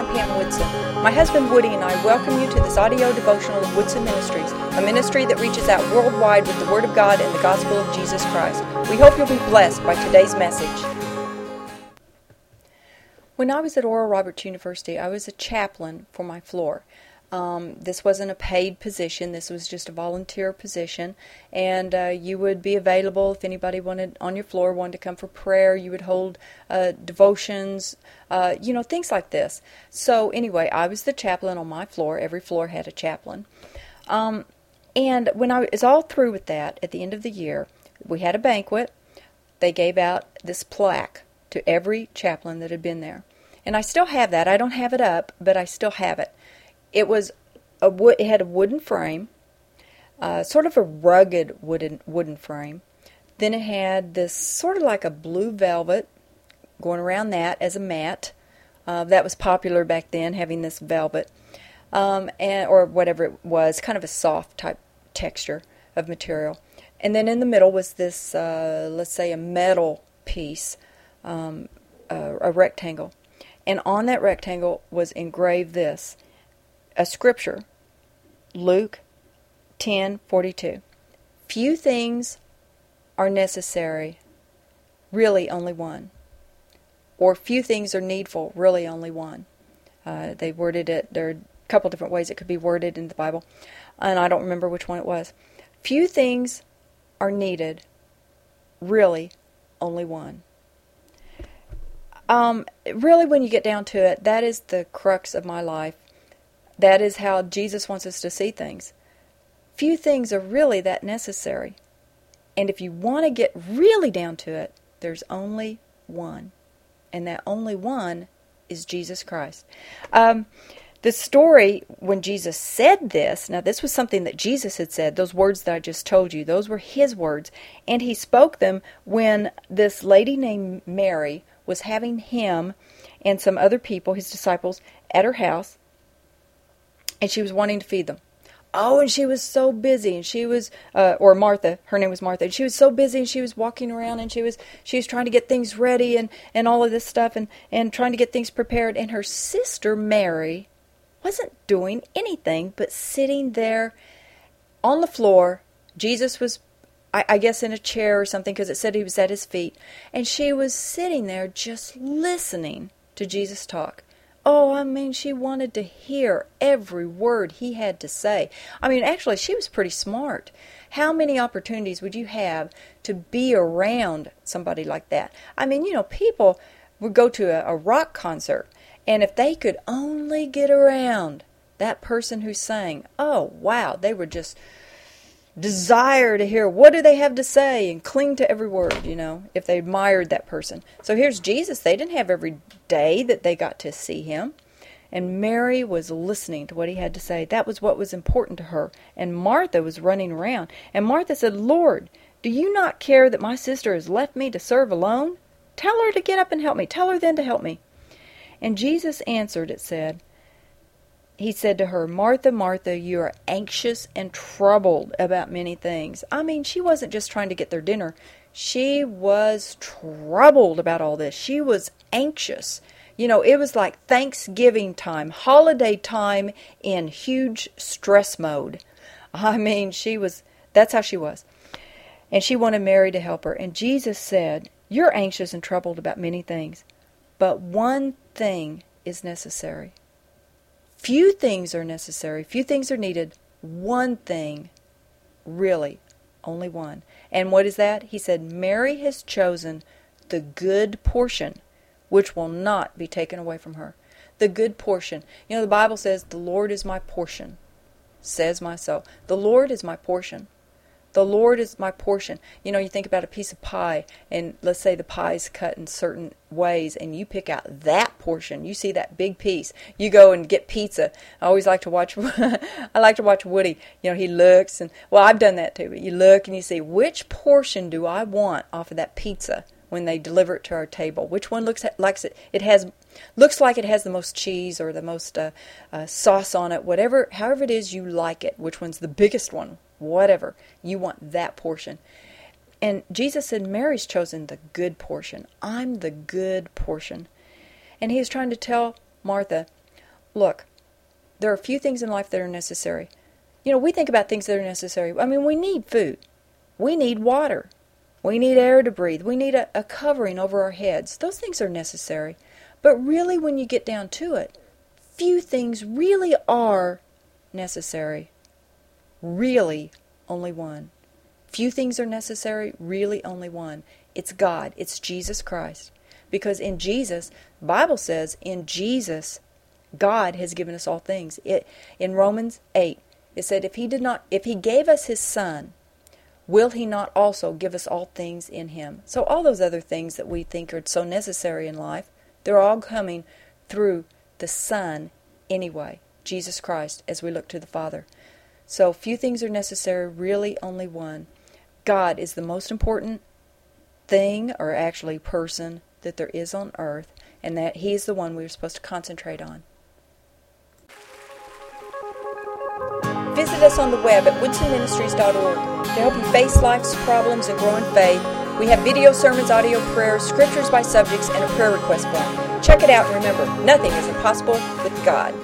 I'm Pam Woodson. My husband Woody and I welcome you to this audio devotional of Woodson Ministries, a ministry that reaches out worldwide with the Word of God and the gospel of Jesus Christ. We hope you'll be blessed by today's message. When I was at Oral Roberts University, I was a chaplain for my floor. Um, this wasn't a paid position. This was just a volunteer position, and uh, you would be available if anybody wanted on your floor wanted to come for prayer. You would hold uh, devotions, uh, you know, things like this. So anyway, I was the chaplain on my floor. Every floor had a chaplain, um, and when I was all through with that, at the end of the year, we had a banquet. They gave out this plaque to every chaplain that had been there, and I still have that. I don't have it up, but I still have it it was a wood. It had a wooden frame, uh, sort of a rugged wooden wooden frame. Then it had this sort of like a blue velvet going around that as a mat. Uh, that was popular back then, having this velvet, um, and or whatever it was, kind of a soft type texture of material. And then in the middle was this, uh, let's say, a metal piece, um, a rectangle. And on that rectangle was engraved this a scripture, Luke 10:42. Few things are necessary, really only one. Or few things are needful, really only one. Uh, they worded it, there are a couple different ways it could be worded in the Bible, and I don't remember which one it was. Few things are needed, really only one. Um, really, when you get down to it, that is the crux of my life that is how Jesus wants us to see things. Few things are really that necessary. And if you want to get really down to it, there's only one. And that only one is Jesus Christ. Um, the story when Jesus said this, now this was something that Jesus had said, those words that I just told you, those were his words. And he spoke them when this lady named Mary was having him and some other people, his disciples, at her house and she was wanting to feed them. Oh, and she was so busy, and she was, uh, or Martha, her name was Martha, and she was so busy, and she was walking around, and she was, she was trying to get things ready, and and all of this stuff, and and trying to get things prepared. And her sister Mary wasn't doing anything but sitting there on the floor. Jesus was, I, I guess, in a chair or something, because it said he was at his feet, and she was sitting there just listening to Jesus talk. Oh, I mean, she wanted to hear every word he had to say. I mean, actually, she was pretty smart. How many opportunities would you have to be around somebody like that? I mean, you know, people would go to a, a rock concert, and if they could only get around that person who sang, oh, wow, they were just desire to hear what do they have to say and cling to every word, you know, if they admired that person. So here's Jesus. They didn't have every day that they got to see him. And Mary was listening to what he had to say. That was what was important to her. And Martha was running around. And Martha said, Lord, do you not care that my sister has left me to serve alone? Tell her to get up and help me. Tell her then to help me. And Jesus answered, it said, he said to her, Martha, Martha, you are anxious and troubled about many things. I mean, she wasn't just trying to get their dinner, she was troubled about all this. She was anxious. You know, it was like Thanksgiving time, holiday time in huge stress mode. I mean, she was, that's how she was. And she wanted Mary to help her. And Jesus said, You're anxious and troubled about many things, but one thing is necessary. Few things are necessary, few things are needed. One thing, really, only one. And what is that? He said, Mary has chosen the good portion, which will not be taken away from her. The good portion. You know, the Bible says, The Lord is my portion, says my soul. The Lord is my portion. The Lord is my portion. You know, you think about a piece of pie, and let's say the pie is cut in certain ways, and you pick out that portion. You see that big piece. You go and get pizza. I always like to watch. I like to watch Woody. You know, he looks, and well, I've done that too. But you look and you see which portion do I want off of that pizza when they deliver it to our table. Which one looks like it? It has looks like it has the most cheese or the most uh, uh, sauce on it. Whatever, however it is you like it. Which one's the biggest one? whatever. You want that portion. And Jesus said, Mary's chosen the good portion. I'm the good portion. And he was trying to tell Martha, Look, there are a few things in life that are necessary. You know, we think about things that are necessary. I mean, we need food, we need water, we need air to breathe, we need a, a covering over our heads. Those things are necessary. But really, when you get down to it, few things really are necessary. Really, only one. Few things are necessary, really, only one. It's God, it's Jesus Christ. Because in Jesus, Bible says, in Jesus, God has given us all things. It, in Romans 8, it said, if he did not, if he gave us his son, will he not also give us all things in him? So all those other things that we think are so necessary in life, they're all coming through the Son anyway, Jesus Christ, as we look to the Father. So few things are necessary, really only one. God is the most important thing, or actually person, that there is on earth, and that He's the one we're supposed to concentrate on. Visit us on the web at woodsonministries.org to help you face life's problems and grow in faith. We have video sermons, audio prayers, scriptures by subjects, and a prayer request form. Check it out and remember, nothing is impossible with God.